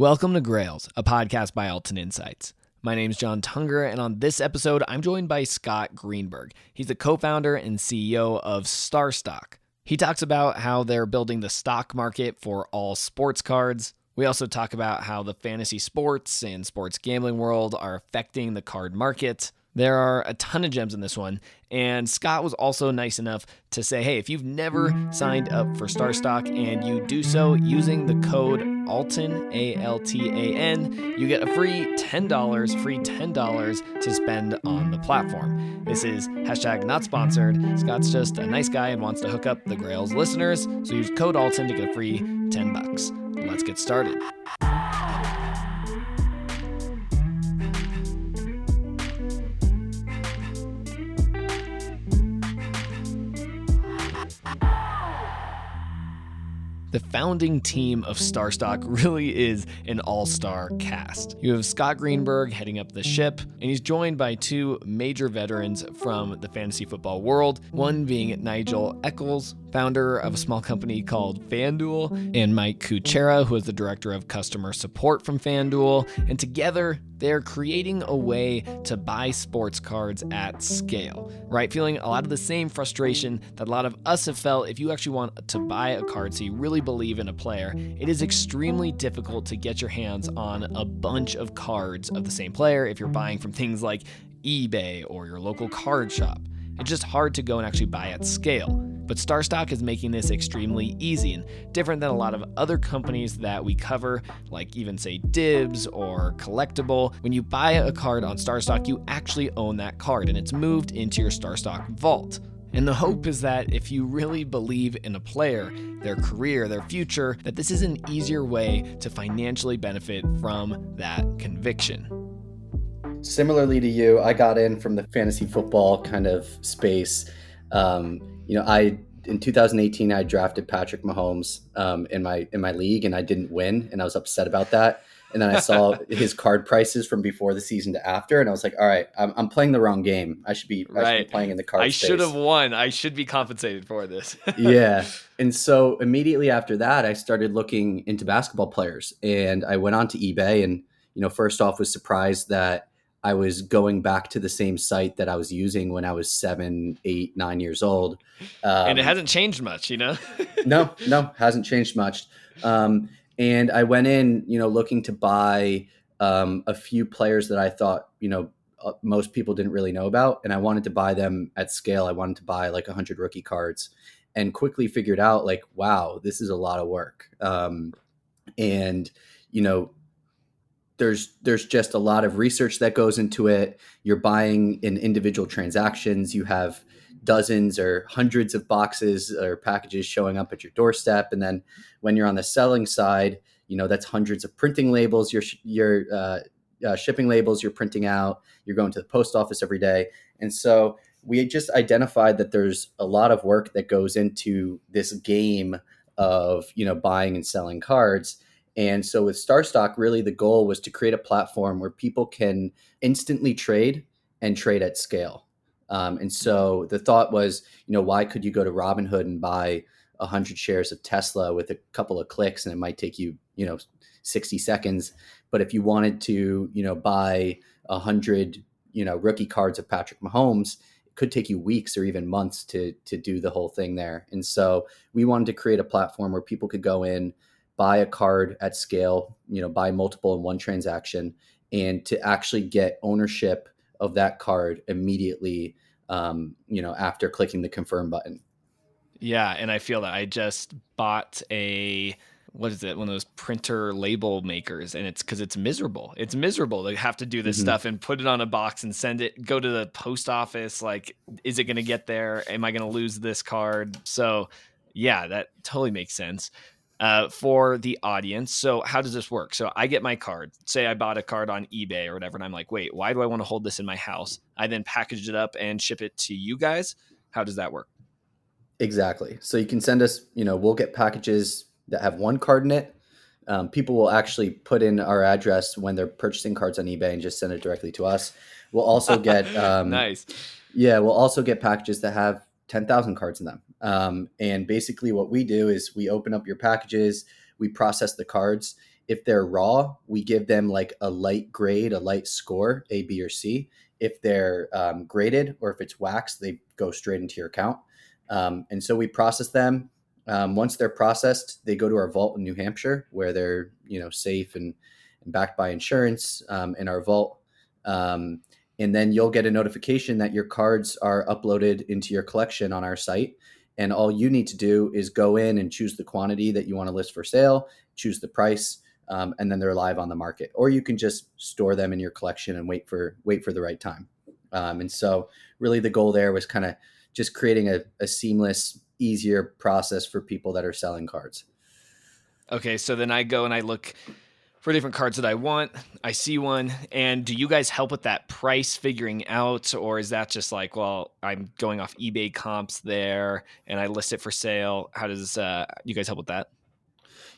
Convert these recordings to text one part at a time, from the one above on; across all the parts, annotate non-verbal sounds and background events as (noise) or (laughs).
Welcome to Grails, a podcast by Altan Insights. My name is John Tunger, and on this episode, I'm joined by Scott Greenberg. He's the co founder and CEO of StarStock. He talks about how they're building the stock market for all sports cards. We also talk about how the fantasy sports and sports gambling world are affecting the card market. There are a ton of gems in this one. And Scott was also nice enough to say, hey, if you've never signed up for StarStock and you do so using the code Altan, A L T A N, you get a free $10, free $10 to spend on the platform. This is hashtag not sponsored. Scott's just a nice guy and wants to hook up the Grails listeners. So use code Altan to get a free 10 bucks. Let's get started. The founding team of StarStock really is an all star cast. You have Scott Greenberg heading up the ship, and he's joined by two major veterans from the fantasy football world, one being Nigel Eccles, founder of a small company called FanDuel, and Mike Kuchera, who is the director of customer support from FanDuel. And together, they're creating a way to buy sports cards at scale, right? Feeling a lot of the same frustration that a lot of us have felt if you actually want to buy a card so you really believe in a player, it is extremely difficult to get your hands on a bunch of cards of the same player if you're buying from things like eBay or your local card shop. It's just hard to go and actually buy at scale. But StarStock is making this extremely easy and different than a lot of other companies that we cover, like even say Dibbs or Collectable. When you buy a card on StarStock, you actually own that card and it's moved into your StarStock vault. And the hope is that if you really believe in a player, their career, their future, that this is an easier way to financially benefit from that conviction. Similarly to you, I got in from the fantasy football kind of space. Um, you know, I in 2018 I drafted Patrick Mahomes um, in my in my league, and I didn't win, and I was upset about that. And then I saw (laughs) his card prices from before the season to after, and I was like, "All right, I'm, I'm playing the wrong game. I should be, right. I should be playing in the card." I should have won. I should be compensated for this. (laughs) yeah, and so immediately after that, I started looking into basketball players, and I went on to eBay, and you know, first off, was surprised that I was going back to the same site that I was using when I was seven, eight, nine years old. Um, and it um, hasn't changed much, you know? (laughs) no, no, hasn't changed much. Um, and I went in, you know, looking to buy um, a few players that I thought, you know, uh, most people didn't really know about. And I wanted to buy them at scale. I wanted to buy like 100 rookie cards and quickly figured out, like, wow, this is a lot of work. Um, and, you know, there's there's just a lot of research that goes into it. You're buying in individual transactions. You have dozens or hundreds of boxes or packages showing up at your doorstep, and then when you're on the selling side, you know that's hundreds of printing labels. Your your uh, uh, shipping labels you're printing out. You're going to the post office every day, and so we just identified that there's a lot of work that goes into this game of you know buying and selling cards and so with StarStock, really the goal was to create a platform where people can instantly trade and trade at scale. Um, and so the thought was, you know, why could you go to Robinhood and buy 100 shares of Tesla with a couple of clicks and it might take you, you know, 60 seconds. But if you wanted to, you know, buy 100, you know, rookie cards of Patrick Mahomes, it could take you weeks or even months to to do the whole thing there. And so we wanted to create a platform where people could go in, buy a card at scale, you know, buy multiple in one transaction, and to actually get ownership of that card immediately, um, you know, after clicking the confirm button. Yeah, and I feel that I just bought a what is it? One of those printer label makers and it's because it's miserable. It's miserable to have to do this mm-hmm. stuff and put it on a box and send it go to the post office like is it going to get there? Am i going to lose this card? So yeah that totally makes sense uh, for the audience. So, how does this work? So, I get my card. Say I bought a card on eBay or whatever, and I'm like, wait, why do I want to hold this in my house? I then package it up and ship it to you guys. How does that work? Exactly. So, you can send us, you know, we'll get packages that have one card in it. Um, people will actually put in our address when they're purchasing cards on eBay and just send it directly to us. We'll also get (laughs) um, nice. Yeah, we'll also get packages that have 10,000 cards in them. Um, and basically, what we do is we open up your packages, we process the cards. if they're raw, we give them like a light grade, a light score, A, B, or C. If they're um, graded or if it's wax, they go straight into your account. Um, and so we process them. Um, once they're processed, they go to our vault in New Hampshire, where they're you know safe and, and backed by insurance um, in our vault. Um, and then you'll get a notification that your cards are uploaded into your collection on our site. And all you need to do is go in and choose the quantity that you want to list for sale, choose the price, um, and then they're live on the market. Or you can just store them in your collection and wait for wait for the right time. Um, and so, really, the goal there was kind of just creating a, a seamless, easier process for people that are selling cards. Okay, so then I go and I look for different cards that I want. I see one, and do you guys help with that price figuring out, or is that just like, well, I'm going off eBay comps there, and I list it for sale? How does uh, you guys help with that?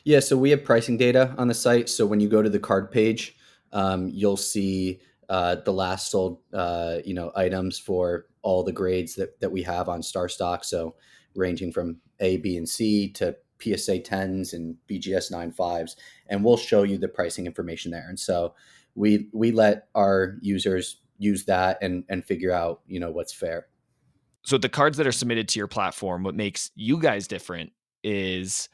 Yeah, so we have pricing data on the site. So when you go to the card page, um, you'll see uh, the last sold, uh, you know, items for all the grades that that we have on StarStock. So ranging from A, B, and C to PSA 10s and BGS 95s, and we'll show you the pricing information there. And so we we let our users use that and and figure out you know what's fair. So the cards that are submitted to your platform, what makes you guys different is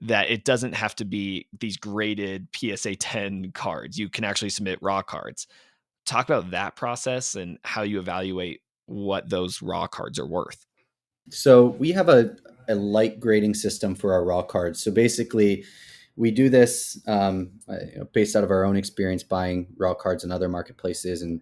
that it doesn't have to be these graded PSA 10 cards. You can actually submit raw cards. Talk about that process and how you evaluate what those raw cards are worth. So we have a, a light grading system for our raw cards. So basically, we do this um, uh, based out of our own experience buying raw cards in other marketplaces, and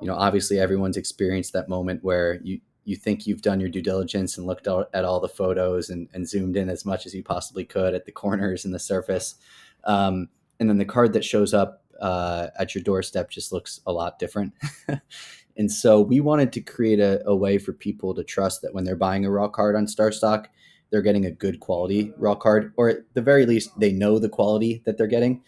you know, obviously, everyone's experienced that moment where you you think you've done your due diligence and looked at all the photos and, and zoomed in as much as you possibly could at the corners and the surface, um, and then the card that shows up uh, at your doorstep just looks a lot different. (laughs) And so we wanted to create a, a, way for people to trust that when they're buying a raw card on StarStock, they're getting a good quality raw card, or at the very least, they know the quality that they're getting.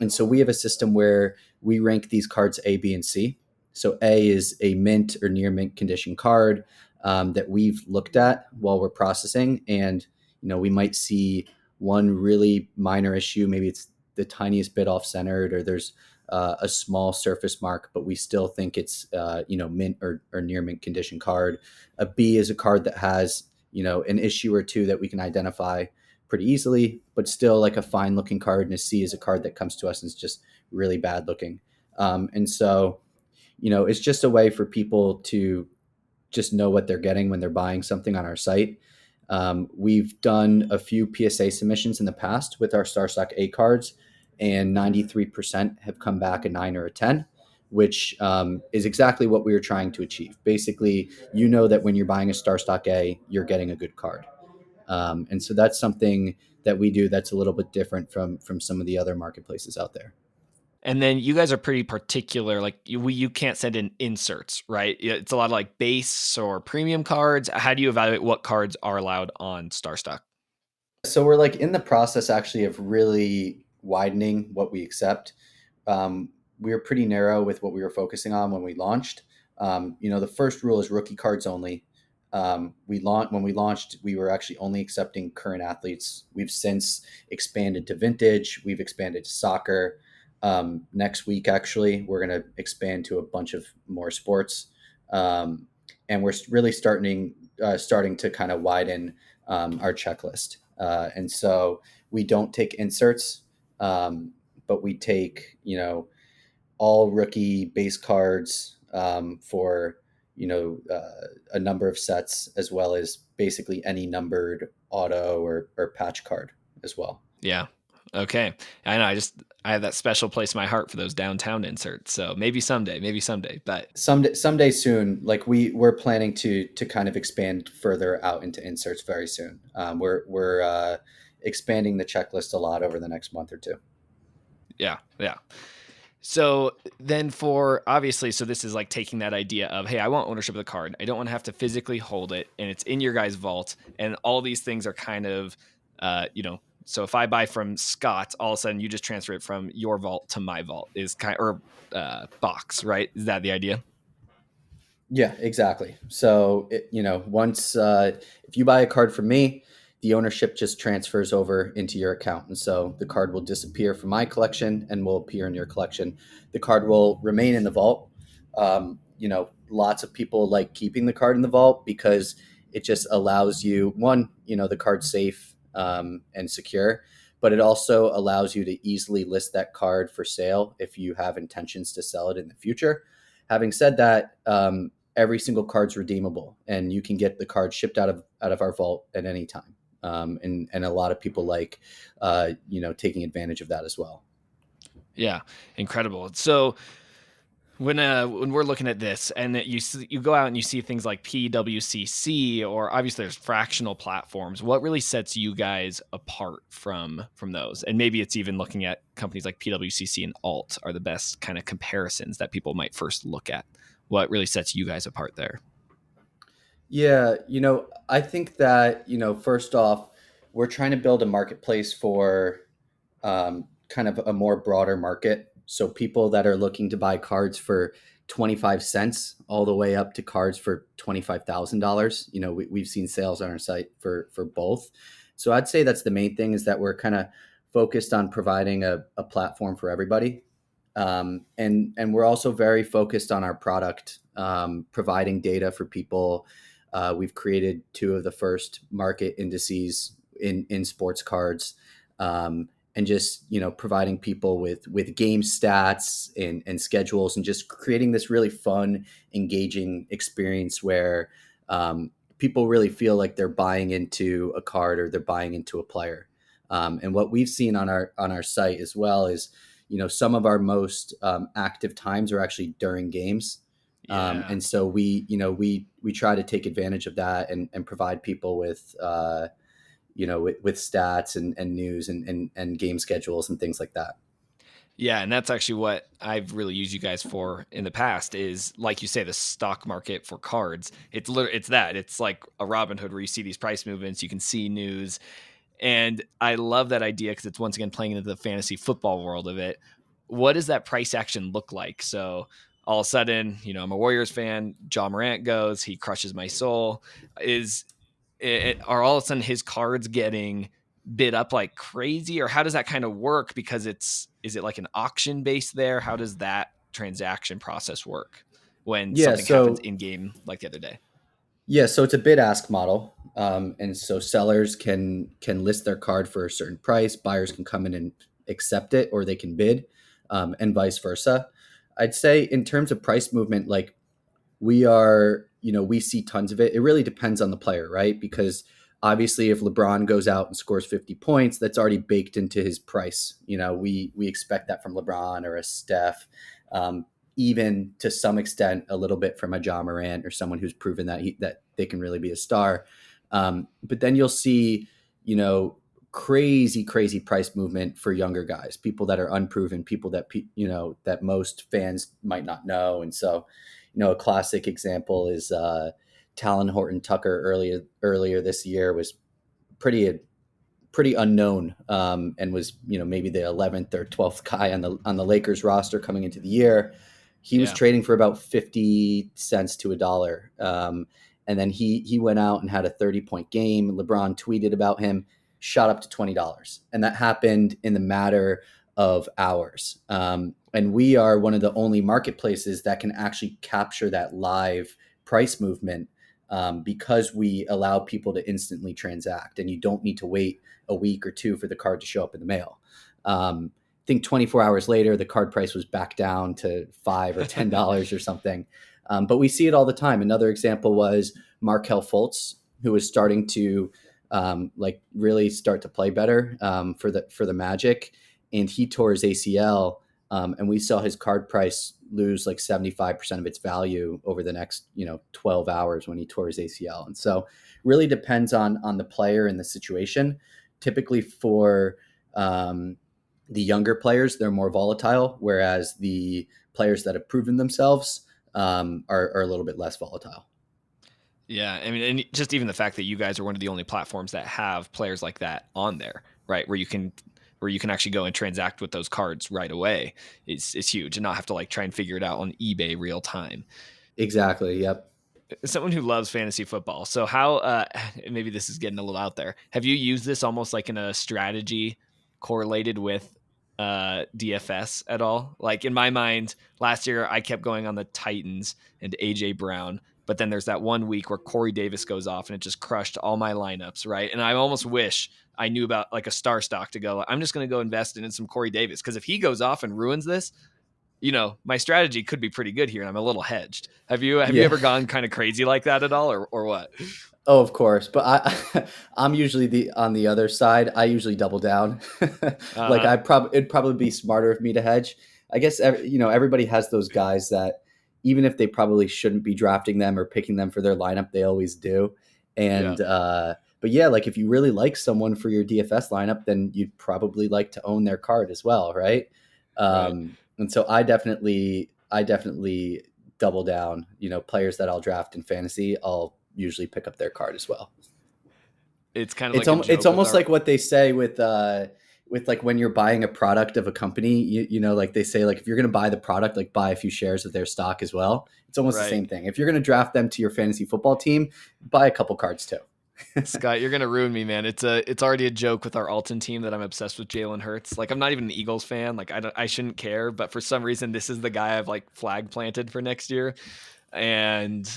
And so we have a system where we rank these cards A, B, and C. So A is a mint or near mint condition card um, that we've looked at while we're processing, and you know we might see one really minor issue. Maybe it's the tiniest bit off centered, or there's uh, a small surface mark, but we still think it's uh, you know mint or, or near mint condition card. A B is a card that has you know an issue or two that we can identify pretty easily, but still like a fine looking card. And a C is a card that comes to us and is just really bad looking. Um, and so you know it's just a way for people to just know what they're getting when they're buying something on our site. Um, we've done a few PSA submissions in the past with our StarStock A cards and 93% have come back a nine or a 10, which um, is exactly what we were trying to achieve. Basically, you know that when you're buying a StarStock A, you're getting a good card. Um, and so that's something that we do that's a little bit different from from some of the other marketplaces out there. And then you guys are pretty particular. Like you, you can't send in inserts, right? It's a lot of like base or premium cards. How do you evaluate what cards are allowed on StarStock? So we're like in the process actually of really widening what we accept. Um, we were pretty narrow with what we were focusing on when we launched. Um, you know, the first rule is rookie cards only. Um, we launched when we launched, we were actually only accepting current athletes. We've since expanded to vintage. We've expanded to soccer. Um, next week, actually, we're going to expand to a bunch of more sports, um, and we're really starting uh, starting to kind of widen um, our checklist. Uh, and so we don't take inserts um, but we take, you know, all rookie base cards um, for, you know, uh, a number of sets, as well as basically any numbered auto or, or patch card as well. Yeah. Okay. I know. I just I have that special place in my heart for those downtown inserts. So maybe someday, maybe someday, but someday someday soon. Like we we're planning to to kind of expand further out into inserts very soon. Um, we're we're uh, expanding the checklist a lot over the next month or two. Yeah, yeah. So then for obviously, so this is like taking that idea of, hey, I want ownership of the card. I don't want to have to physically hold it, and it's in your guys' vault, and all these things are kind of, uh, you know. So if I buy from Scott, all of a sudden you just transfer it from your vault to my vault is kind of, or uh, box, right? Is that the idea? Yeah, exactly. So it, you know, once uh, if you buy a card from me, the ownership just transfers over into your account. And so the card will disappear from my collection and will appear in your collection. The card will remain in the vault. Um, you know, lots of people like keeping the card in the vault because it just allows you one, you know, the card's safe um, and secure, but it also allows you to easily list that card for sale if you have intentions to sell it in the future. Having said that, um, every single card's redeemable, and you can get the card shipped out of out of our vault at any time um, and and a lot of people like uh, you know taking advantage of that as well. Yeah, incredible. So when uh, when we're looking at this and you you go out and you see things like PWCC or obviously there's fractional platforms, what really sets you guys apart from from those? And maybe it's even looking at companies like PWCC and Alt are the best kind of comparisons that people might first look at. What really sets you guys apart there? Yeah, you know, I think that, you know, first off, we're trying to build a marketplace for um, kind of a more broader market. So people that are looking to buy cards for 25 cents all the way up to cards for $25,000. You know, we, we've seen sales on our site for, for both. So I'd say that's the main thing is that we're kind of focused on providing a, a platform for everybody. Um, and, and we're also very focused on our product, um, providing data for people uh, we've created two of the first market indices in in sports cards, um, and just you know providing people with with game stats and and schedules, and just creating this really fun, engaging experience where um, people really feel like they're buying into a card or they're buying into a player. Um, and what we've seen on our on our site as well is, you know, some of our most um, active times are actually during games. Um, and so we, you know, we we try to take advantage of that and, and provide people with, uh, you know, with, with stats and, and news and, and, and game schedules and things like that. Yeah, and that's actually what I've really used you guys for in the past is like you say the stock market for cards. It's literally it's that. It's like a Robinhood where you see these price movements, you can see news. And I love that idea because it's once again playing into the fantasy football world of it. What does that price action look like? So all of a sudden, you know, I'm a Warriors fan. Ja Morant goes, he crushes my soul. Is it, are all of a sudden his cards getting bid up like crazy, or how does that kind of work? Because it's is it like an auction base there? How does that transaction process work when yeah, something so, happens in game like the other day? Yeah, so it's a bid ask model, um, and so sellers can can list their card for a certain price. Buyers can come in and accept it, or they can bid, um, and vice versa. I'd say in terms of price movement, like we are, you know, we see tons of it. It really depends on the player, right? Because obviously if LeBron goes out and scores 50 points, that's already baked into his price. You know, we we expect that from LeBron or a Steph. Um, even to some extent, a little bit from a Ja Morant or someone who's proven that he, that they can really be a star. Um, but then you'll see, you know, crazy crazy price movement for younger guys people that are unproven people that you know that most fans might not know. And so you know a classic example is uh Talen Horton Tucker earlier earlier this year was pretty pretty unknown um, and was you know maybe the 11th or 12th guy on the on the Lakers roster coming into the year. He yeah. was trading for about 50 cents to a dollar um, and then he he went out and had a 30 point game. LeBron tweeted about him shot up to $20. And that happened in the matter of hours. Um, and we are one of the only marketplaces that can actually capture that live price movement um, because we allow people to instantly transact and you don't need to wait a week or two for the card to show up in the mail. Um, I think 24 hours later, the card price was back down to five or ten dollars or something. Um, but we see it all the time. Another example was Markelle Fultz, who was starting to um, like really start to play better um, for the for the Magic, and he tore his ACL, um, and we saw his card price lose like seventy five percent of its value over the next you know twelve hours when he tore his ACL, and so really depends on on the player and the situation. Typically for um, the younger players, they're more volatile, whereas the players that have proven themselves um, are, are a little bit less volatile. Yeah, I mean, and just even the fact that you guys are one of the only platforms that have players like that on there, right? Where you can where you can actually go and transact with those cards right away is is huge, and not have to like try and figure it out on eBay real time. Exactly. Yep. someone who loves fantasy football. So how uh (laughs) maybe this is getting a little out there. Have you used this almost like in a strategy correlated with uh DFS at all? Like in my mind, last year I kept going on the Titans and AJ Brown, but then there's that one week where Corey Davis goes off and it just crushed all my lineups, right? And I almost wish I knew about like a StarStock to go. I'm just going to go invest in some Corey Davis because if he goes off and ruins this, you know, my strategy could be pretty good here, and I'm a little hedged. Have you have yeah. you ever gone kind of crazy like that at all, or or what? Oh, of course, but I (laughs) I'm usually the on the other side. I usually double down. (laughs) uh-huh. Like I probably it'd probably be smarter of me to hedge. I guess every, you know everybody has those guys that even if they probably shouldn't be drafting them or picking them for their lineup, they always do. And yeah. uh, but yeah, like if you really like someone for your DFS lineup, then you'd probably like to own their card as well, right? Um, right and so I definitely I definitely double down. You know, players that I'll draft in fantasy, I'll usually pick up their card as well. It's kind of it's, like it's almost our... like what they say with uh with like when you're buying a product of a company, you, you know, like they say, like if you're going to buy the product, like buy a few shares of their stock as well. It's almost right. the same thing. If you're going to draft them to your fantasy football team, buy a couple cards too. (laughs) Scott, you're gonna ruin me, man. It's a it's already a joke with our Altan team that I'm obsessed with Jalen Hurts. Like I'm not even an Eagles fan. Like I don't, I shouldn't care, but for some reason this is the guy I've like flag planted for next year, and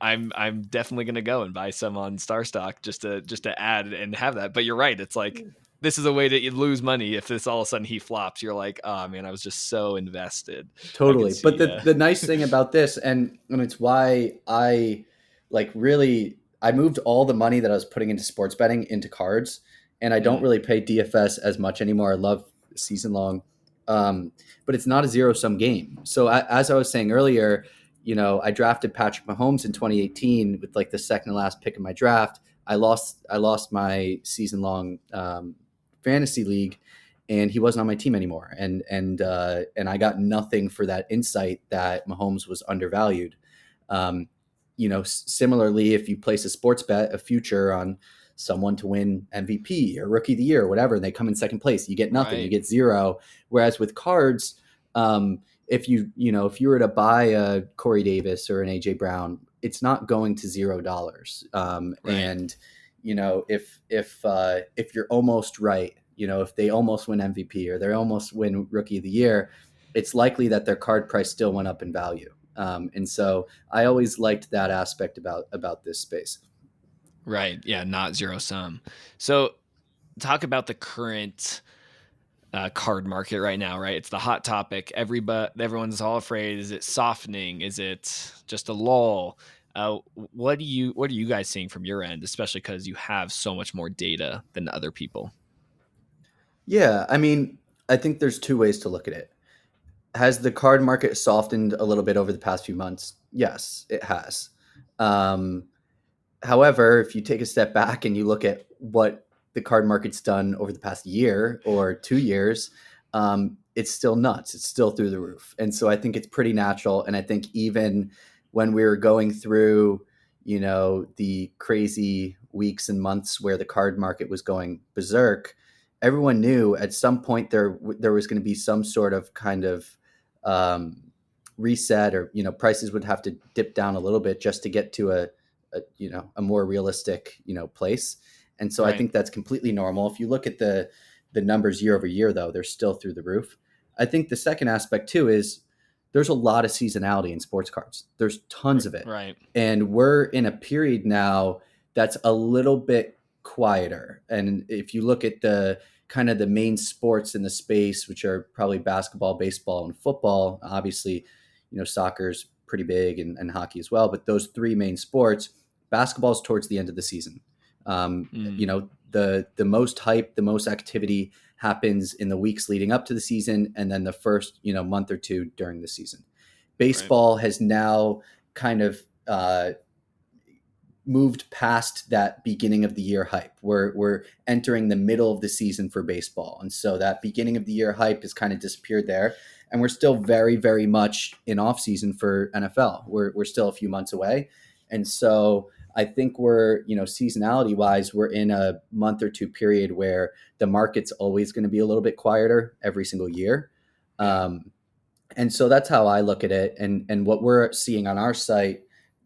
I'm I'm definitely gonna go and buy some on StarStock just to just to add and have that. But you're right. It's like hmm. This is a way to lose money if this all of a sudden he flops. You're like, oh man, I was just so invested. Totally. See, but the uh... the nice thing about this, and and it's why I like really I moved all the money that I was putting into sports betting into cards, and I don't mm. really pay DFS as much anymore. I love season long, um, but it's not a zero sum game. So I, as I was saying earlier, you know, I drafted Patrick Mahomes in 2018 with like the second to last pick in my draft. I lost I lost my season long um, fantasy league, and he wasn't on my team anymore. And and uh, and I got nothing for that insight that Mahomes was undervalued. Um, you know, similarly, if you place a sports bet, a future on someone to win MVP or Rookie of the Year or whatever, and they come in second place, you get nothing, right. you get zero. Whereas with cards, um, if you you know if you were to buy a Corey Davis or an AJ Brown, it's not going to zero dollars. Um, right. And you know if if uh, if you're almost right, you know if they almost win MVP or they almost win Rookie of the Year, it's likely that their card price still went up in value. Um, and so I always liked that aspect about about this space. Right. Yeah. Not zero sum. So talk about the current uh, card market right now. Right. It's the hot topic. Everybody, everyone's all afraid. Is it softening? Is it just a lull? Uh, what do you what are you guys seeing from your end, especially because you have so much more data than other people? Yeah, I mean, I think there's two ways to look at it has the card market softened a little bit over the past few months? Yes, it has. Um, however, if you take a step back and you look at what the card market's done over the past year or two years, um, it's still nuts. It's still through the roof. And so I think it's pretty natural. And I think even when we were going through, you know, the crazy weeks and months where the card market was going berserk, everyone knew at some point there there was going to be some sort of kind of um, reset or you know prices would have to dip down a little bit just to get to a, a you know a more realistic you know place. And so right. i think that's completely normal. If you look at the the numbers year over year though they're still through the roof. I think the second aspect too is there's a lot of seasonality in sports cards there's tons of it right and we're in a period now that's a little bit quieter and if you look at the kind of the main sports in the space, which are probably basketball, baseball, and football. Obviously, you know, soccer's pretty big and, and hockey as well. But those three main sports, basketball's towards the end of the season. Um, mm. You know, the the most hype, the most activity happens in the weeks leading up to the season, and then the first you know month or two during the season. Baseball right. has now kind of uh, moved past that beginning of the year hype. We're we're entering the middle of the season for baseball, and so that beginning of the year hype has kind of disappeared there. And we're still very very much in off season for NFL. We're we're still a few months away, and so I think we're you know seasonality wise we're in a month or two period where the market's always going to be a little bit quieter every single year. Um, and so that's how I look at it. And and what we're seeing on our site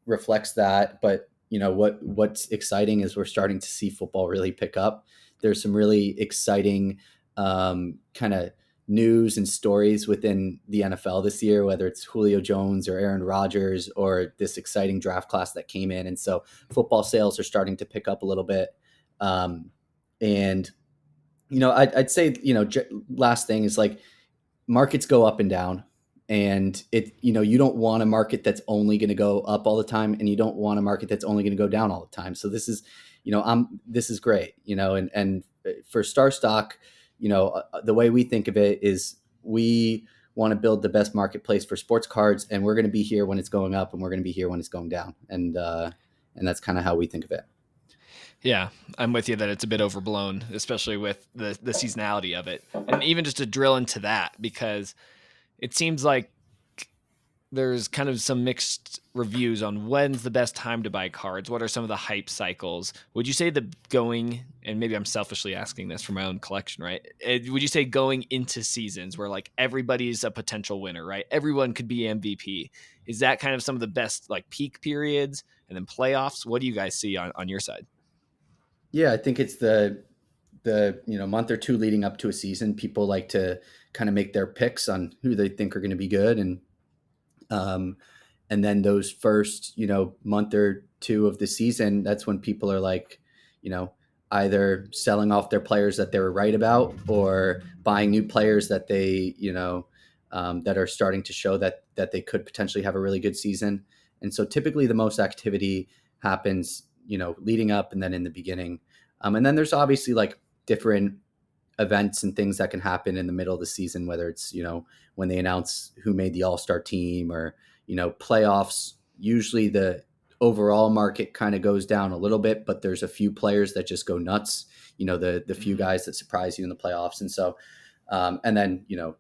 reflects that. But you know what what's exciting is we're starting to see football really pick up. There's some really exciting um, kind of news and stories within the NFL this year, whether it's Julio Jones or Aaron Rodgers or this exciting draft class that came in. And so football sales are starting to pick up a little bit. Um, and, you know, I'd, I'd say, you know, j- last thing is like markets go up and down. And it, you know, you don't want a market that's only going to go up all the time, and you don't want a market that's only going to go down all the time. So this is, you know, I'm this is great, you know, and and for StarStock, you know, uh, the way we think of it is we want to build the best marketplace for sports cards, and we're going to be here when it's going up, and we're going to be here when it's going down, and uh, and that's kind of how we think of it. Yeah, I'm with you that it's a bit overblown, especially with the the seasonality of it, and even just to drill into that because it seems like there's kind of some mixed reviews on when's the best time to buy cards. What are some of the hype cycles? Would you say the going, and maybe I'm selfishly asking this for my own collection, right? Eh, would you say going into seasons where like everybody's a potential winner, right? Everyone could be MVP. Is that kind of some of the best like peak periods and then playoffs? What do you guys see on, on your side? Yeah, I think it's the the you know month or two leading up to a season. People like to kind of make their picks on who they think are going to be good and um, and then those first, you know, month or two of the season, that's when people are like, you know, either selling off their players that they were right about or buying new players that they, you know, um, that are starting to show that that they could potentially have a really good season. And so typically the most activity happens, you know, leading up and then in the beginning. Um, and then there's obviously like different events and things that can happen in the middle of the season, whether it's, you know, when they announce who made the all star team or, you know, playoffs. Usually the overall market kind of goes down a little bit, but there's a few players that just go nuts, you know, the, the few mm-hmm. guys that surprise you in the playoffs. And so, um, and then, you know,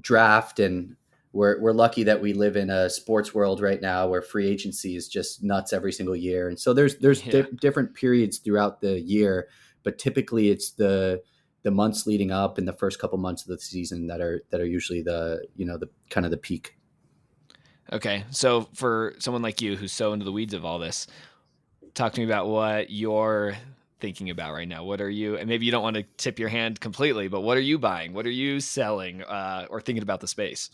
draft and we're, we're lucky that we live in a sports world right now where free agency is just nuts every single year. And so there's, there's yeah. di- different periods throughout the year, but typically it's the, the months leading up in the first couple months of the season that are that are usually the you know the kind of the peak. Okay, so for someone like you who's so into the weeds of all this, talk to me about what you're thinking about right now. What are you? And maybe you don't want to tip your hand completely, but what are you buying? What are you selling uh, or thinking about the space?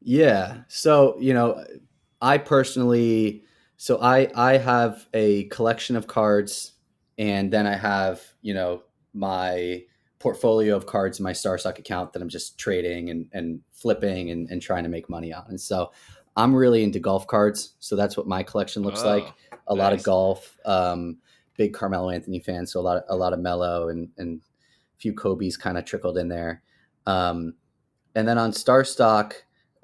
Yeah, so you know, I personally, so I I have a collection of cards, and then I have you know my portfolio of cards in my StarStock account that I'm just trading and, and flipping and, and trying to make money on. And so I'm really into golf cards. So that's what my collection looks oh, like. A nice. lot of golf, um, big Carmelo Anthony fan. So a lot of, a lot of Melo and, and a few Kobe's kind of trickled in there. Um, and then on StarStock,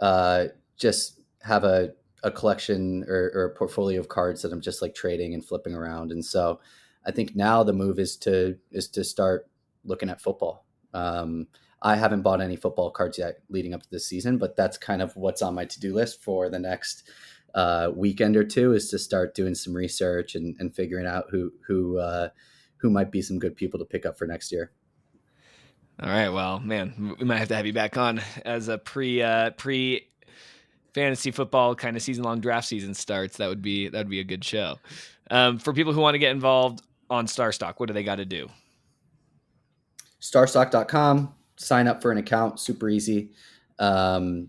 uh, just have a, a collection or, or a portfolio of cards that I'm just like trading and flipping around. And so, I think now the move is to is to start looking at football. Um, I haven't bought any football cards yet leading up to this season, but that's kind of what's on my to do list for the next uh, weekend or two is to start doing some research and, and figuring out who who uh, who might be some good people to pick up for next year. All right, well, man, we might have to have you back on as a pre uh, pre fantasy football kind of season long draft season starts. That would be that would be a good show. Um, for people who want to get involved, on StarStock? What do they got to do? Starstock.com, sign up for an account, super easy. Um,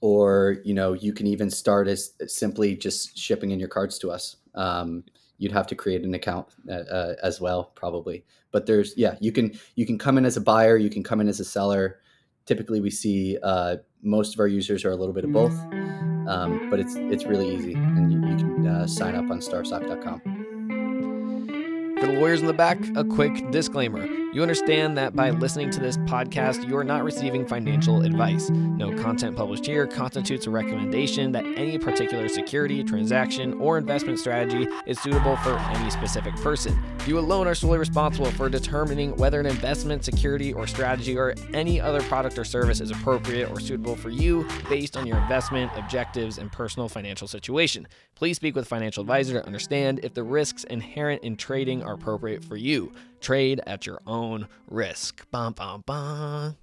or, you know, you can even start as simply just shipping in your cards to us. Um, you'd have to create an account uh, uh, as well, probably. But there's, yeah, you can you can come in as a buyer, you can come in as a seller. Typically, we see uh, most of our users are a little bit of both, um, but it's it's really easy, and you, you can uh, sign up on starstock.com. For the lawyers in the back, a quick disclaimer. You understand that by listening to this podcast, you are not receiving financial advice. No content published here constitutes a recommendation that any particular security, transaction, or investment strategy is suitable for any specific person. You alone are solely responsible for determining whether an investment, security, or strategy or any other product or service is appropriate or suitable for you based on your investment, objectives, and personal financial situation. Please speak with a financial advisor to understand if the risks inherent in trading are appropriate for you. Trade at your own risk. Bum, bum, bum.